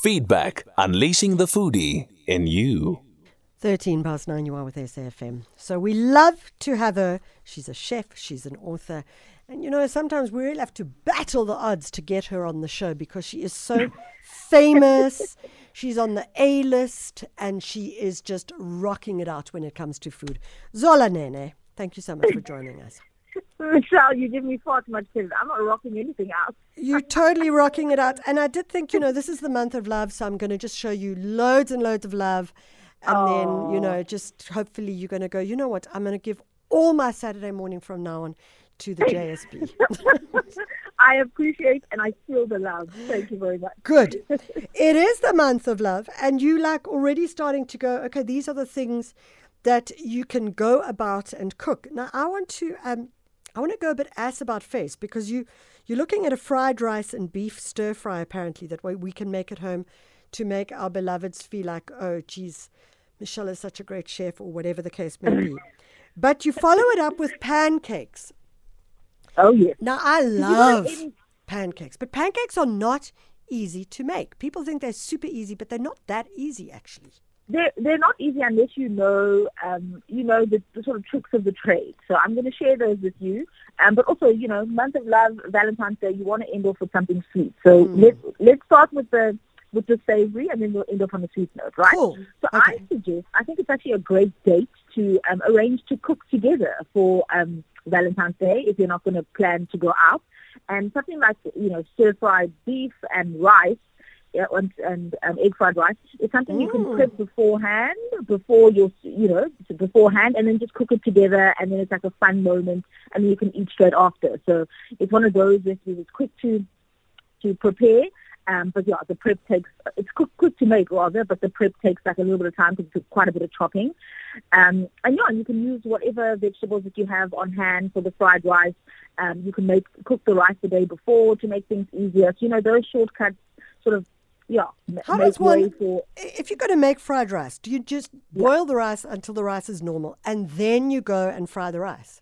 Feedback Unleashing the Foodie in You. 13 past 9, you are with SAFM. So we love to have her. She's a chef, she's an author. And you know, sometimes we really have to battle the odds to get her on the show because she is so famous. She's on the A list and she is just rocking it out when it comes to food. Zola Nene, thank you so much for joining us. Michelle, you give me far too much credit. I'm not rocking anything out. You're totally rocking it out. And I did think, you know, this is the month of love, so I'm going to just show you loads and loads of love. And then, you know, just hopefully you're going to go, you know what, I'm going to give all my Saturday morning from now on to the JSB. I appreciate and I feel the love. Thank you very much. Good. It is the month of love, and you like already starting to go, okay, these are the things that you can go about and cook. Now, I want to. Um, I want to go a bit ass about face because you you're looking at a fried rice and beef stir fry apparently that way we can make at home to make our beloveds feel like oh geez Michelle is such a great chef or whatever the case may be. But you follow it up with pancakes. Oh, yes. Now I love pancakes, but pancakes are not easy to make. People think they're super easy, but they're not that easy actually. They're, they're not easy unless you know, um, you know, the, the sort of tricks of the trade. So I'm going to share those with you. Um, but also, you know, month of love, Valentine's Day, you want to end off with something sweet. So Mm. let's, let's start with the, with the savory and then we'll end off on a sweet note, right? Cool. So Okay. I suggest, I think it's actually a great date to um, arrange to cook together for um, Valentine's Day if you're not going to plan to go out. And something like, you know, stir-fried beef and rice and, and um, egg fried rice is something you can Mm. prep beforehand, before your, you know, beforehand, and then just cook it together, and then it's like a fun moment, and then you can eat straight after. So it's one of those recipes. It's quick to to prepare, um, but yeah, the prep takes it's quick quick to make rather, but the prep takes like a little bit of time because it's quite a bit of chopping. Um, and yeah, you can use whatever vegetables that you have on hand for the fried rice. Um, you can make cook the rice the day before to make things easier. So you know those shortcuts sort of yeah How does one- for If you're going to make fried rice, do you just boil the rice until the rice is normal and then you go and fry the rice?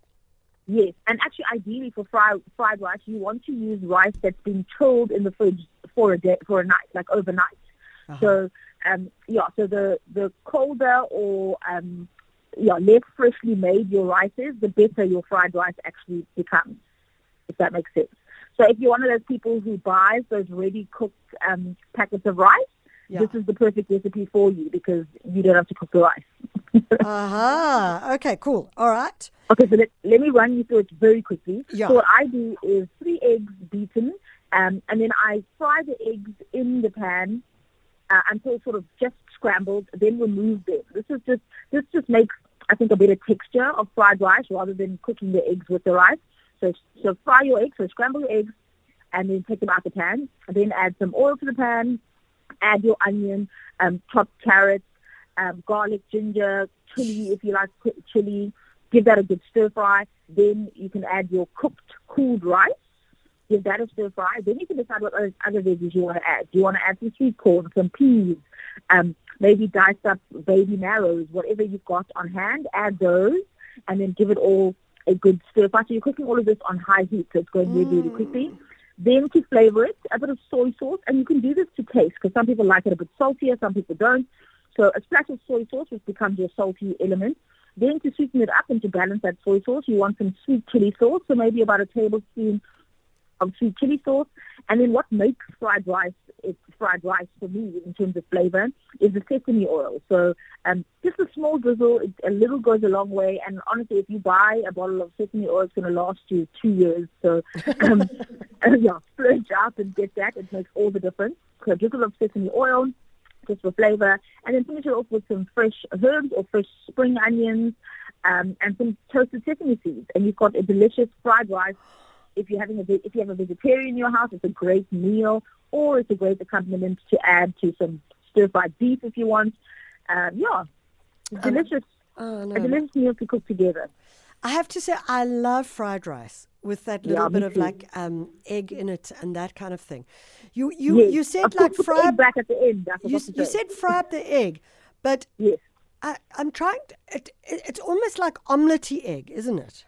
Yes, and actually, ideally for fried fried rice, you want to use rice that's been chilled in the fridge for a day, for a night, like overnight. So, um, yeah, so the the colder or um, yeah, less freshly made your rice is, the better your fried rice actually becomes. If that makes sense. So, if you're one of those people who buys those ready cooked um, packets of rice, Yeah. this is the perfect recipe for you because you don't have to cook the rice. Aha. Okay, cool. All right. Okay, so let, let me run you through it very quickly. Yeah. So what I do is three eggs beaten, um, and then I fry the eggs in the pan uh, until sort of just scrambled, then remove them. This is just this just makes I think a better texture of fried rice rather than cooking the eggs with the rice. So so fry your eggs, so scramble your eggs, and then take them out the pan. And then add some oil to the pan. Add your onion, um, chopped carrots, um, garlic, ginger, chili if you like ch- chili. Give that a good stir fry. Then you can add your cooked, cooled rice. Give that a stir fry. Then you can decide what other, other veggies you want to add. Do you want to add some sweet corn, some peas, um, maybe diced up baby marrows, whatever you've got on hand. Add those, and then give it all a good stir fry. So you're cooking all of this on high heat, so it's going really, really mm. quickly. Then to flavor it, a bit of soy sauce, and you can do this to taste because some people like it a bit saltier, some people don't. So a splash of soy sauce, which becomes your salty element. Then to sweeten it up and to balance that soy sauce, you want some sweet chili sauce, so maybe about a tablespoon of sweet chili sauce. And then what makes fried rice, it's fried rice for me in terms of flavor, is the sesame oil. So um, just a small drizzle, it, a little goes a long way. And honestly, if you buy a bottle of sesame oil, it's going to last you two years. So um, yeah, splurge out and get that. It makes all the difference. So a drizzle of sesame oil, just for flavor, and then finish it off with some fresh herbs or fresh spring onions um, and some toasted sesame seeds, and you've got a delicious fried rice. If you're having a if you have a vegetarian in your house, it's a great meal, or it's a great accompaniment to add to some stir fried beef if you want. Um, yeah, delicious, Oh, a delicious meal to cook together. I have to say, I love fried rice with that little me bit of too. like um, egg in it and that kind of thing. You you Yes. you said like fry back at the end. You, you said fry up the egg, but yes. I, I'm trying. To, it, it, it's almost like omelette egg, isn't it?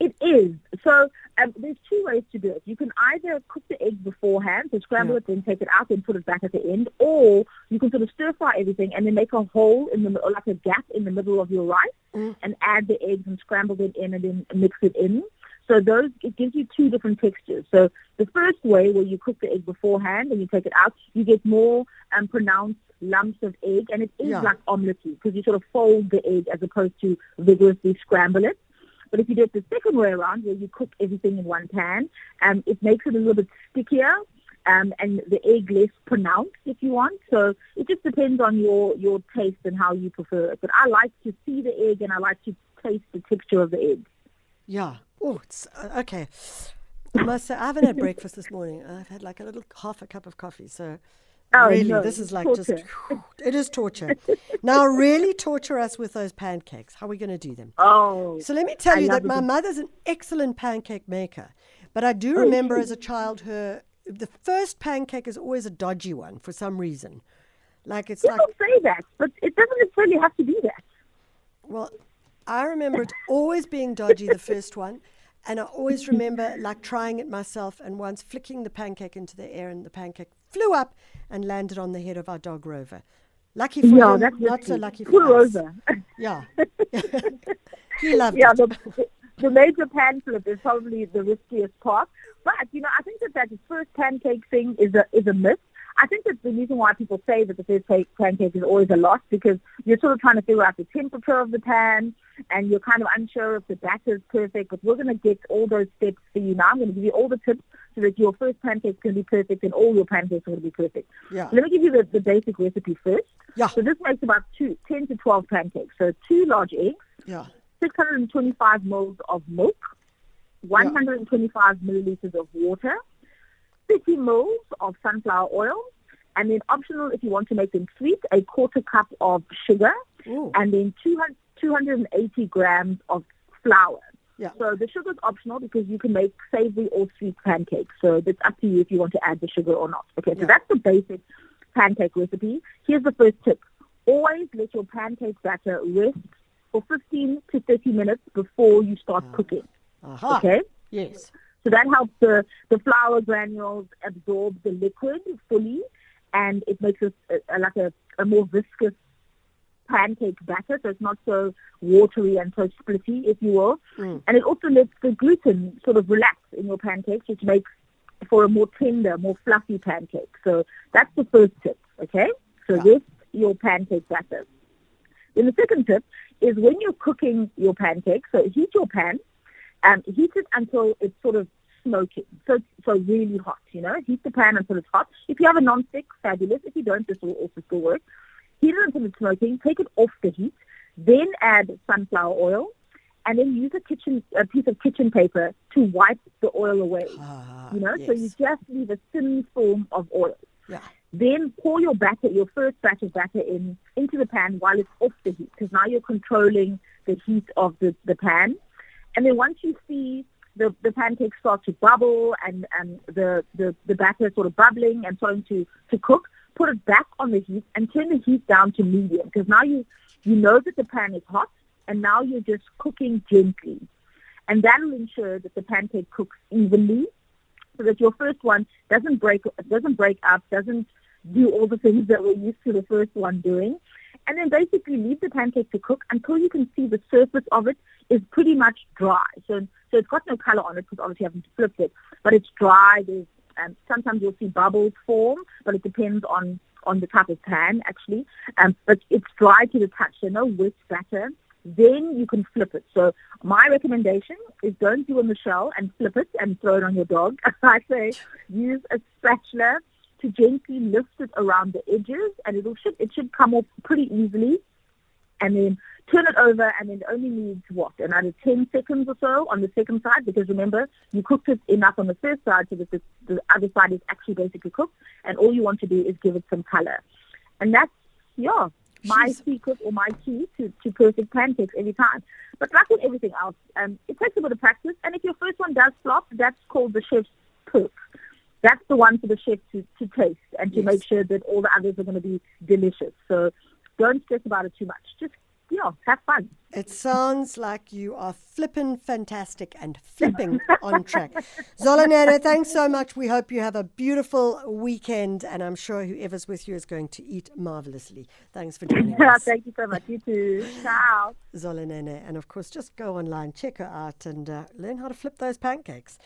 It is. So Um, there's two ways to do it. You can either cook the egg beforehand, so scramble Yeah. it, then take it out, then put it back at the end, or you can sort of stir fry everything and then make a hole in the or like a gap in the middle of your rice Mm. and add the eggs and scramble them in and then mix it in. So those it gives you two different textures. So the first way where you cook the egg beforehand and you take it out, you get more um, pronounced lumps of egg, and it is Yeah. like omelette because you sort of fold the egg as opposed to vigorously scramble it. But if you do it the second way around, where you cook everything in one pan, um, it makes it a little bit stickier um, and the egg less pronounced, if you want. So it just depends on your your taste and how you prefer it. But I like to see the egg and I like to taste the texture of the egg. Yeah. Oh, it's uh, okay. I must say, I haven't had breakfast this morning. I've had like a little half a cup of coffee. So, Oh, really, no, this is like torture. just, it is torture. now, really torture us with those pancakes. How are we going to do them? Oh, So let me tell I you that my mother's an excellent pancake maker. But I Oh, do remember as a child her the first pancake is always a dodgy one for some reason. Like it's like people say that, but it doesn't necessarily have to be that. well, I remember it always being dodgy the first one. And I always remember like trying it myself and once flicking the pancake into the air and the pancake flew up and landed on the head of our dog Rover. Lucky for Yeah, him, that's not so lucky for Poor us. Rover. Yeah. he loved yeah, it. the, the major pan flip is probably the riskiest part. But you know, I think that that first pancake thing is a is a myth. I think that the reason why people say that the first pa- pancake is always a loss because you're sort of trying to figure out the temperature of the pan and you're kind of unsure if the batter is perfect. But we're going to get all those steps for you now. I'm going to give you all the tips so that your first pancake can be perfect and all your pancakes are going to be perfect. Yeah. Let me give you the, the basic recipe first. Yeah. So this makes about two, 10 to 12 pancakes. So two large eggs, Yeah. 625 mils of milk, 125 milliliters of water, 30 mils of sunflower oil, and then optional if you want to make them sweet, a quarter cup of sugar, Ooh. and then 200, 280 grams of flour. Yeah. So the sugar is optional because you can make savory or sweet pancakes. So it's up to you if you want to add the sugar or not. Okay, so Yeah. that's the basic pancake recipe. Here's the first tip. Always let your pancake batter rest for 15 to 30 minutes before you start ah. cooking. Aha. Okay? Yes. So that helps the, the flour granules absorb the liquid fully and it makes it like a, a more viscous pancake batter, so it's not so watery and so splitty, if you will. Mm. And it also lets the gluten sort of relax in your pancakes, which makes for a more tender, more fluffy pancake. So that's the first tip, okay? So Yeah. rest your pancake batter. Then the second tip is when you're cooking your pancakes, so heat your pan, um, heat it until it's sort of smoking. So so really hot, you know. Heat the pan until it's hot. If you have a non-stick, fabulous. If you don't, this will also still work. Heat it until it's smoking. Take it off the heat. Then add sunflower oil, and then use a kitchen a piece of kitchen paper to wipe the oil away. Ah, You know, so you just leave a thin film of oil. Yeah. Then pour your batter, your first batch of batter in into the pan while it's off the heat, because now you're controlling the heat of the, the pan. And then once you see the, the pancakes start to bubble and, and the, the, the batter sort of bubbling and starting to, to cook, put it back on the heat and turn the heat down to medium, because now you, you know that the pan is hot and now you're just cooking gently. And that will ensure that the pancake cooks evenly so that your first one doesn't break doesn't break up, doesn't do all the things that we're used to the first one doing. And then basically leave the pancake to cook until you can see the surface of it is pretty much dry. So so it's got no color on it because obviously you haven't flipped it, but it's dry. There's um, sometimes you'll see bubbles form, but it depends on on the type of pan actually. Um, but it's dry to the touch, so no wet batter. Then you can flip it. So my recommendation is don't do a Michelle and flip it and throw it on your dog. I say use a spatula to gently lift it around the edges, and it'll should it should come off pretty easily. And then turn it over, and then it only needs what another 10 seconds or so on the second side, because remember you cooked it enough on the first side so that the, the other side is actually basically cooked, and all you want to do is give it some color, and that's yeah my Jeez. secret or my key to, to perfect pancakes every time. But like with everything else, um, it takes a bit of practice. And if your first one does flop, that's called the chef's perk. That's the one for the chef to, to taste and to Yes. make sure that all the others are going to be delicious. So don't stress about it too much. Just yeah, have fun. It sounds like you are flipping fantastic and flipping on track. Zola Zolanana, thanks so much. We hope you have a beautiful weekend, and I'm sure whoever's with you is going to eat marvelously. Thanks for joining us. Thank you so much. You too. Ciao. Zola Nene. And of course, just go online, check her out, and uh, learn how to flip those pancakes.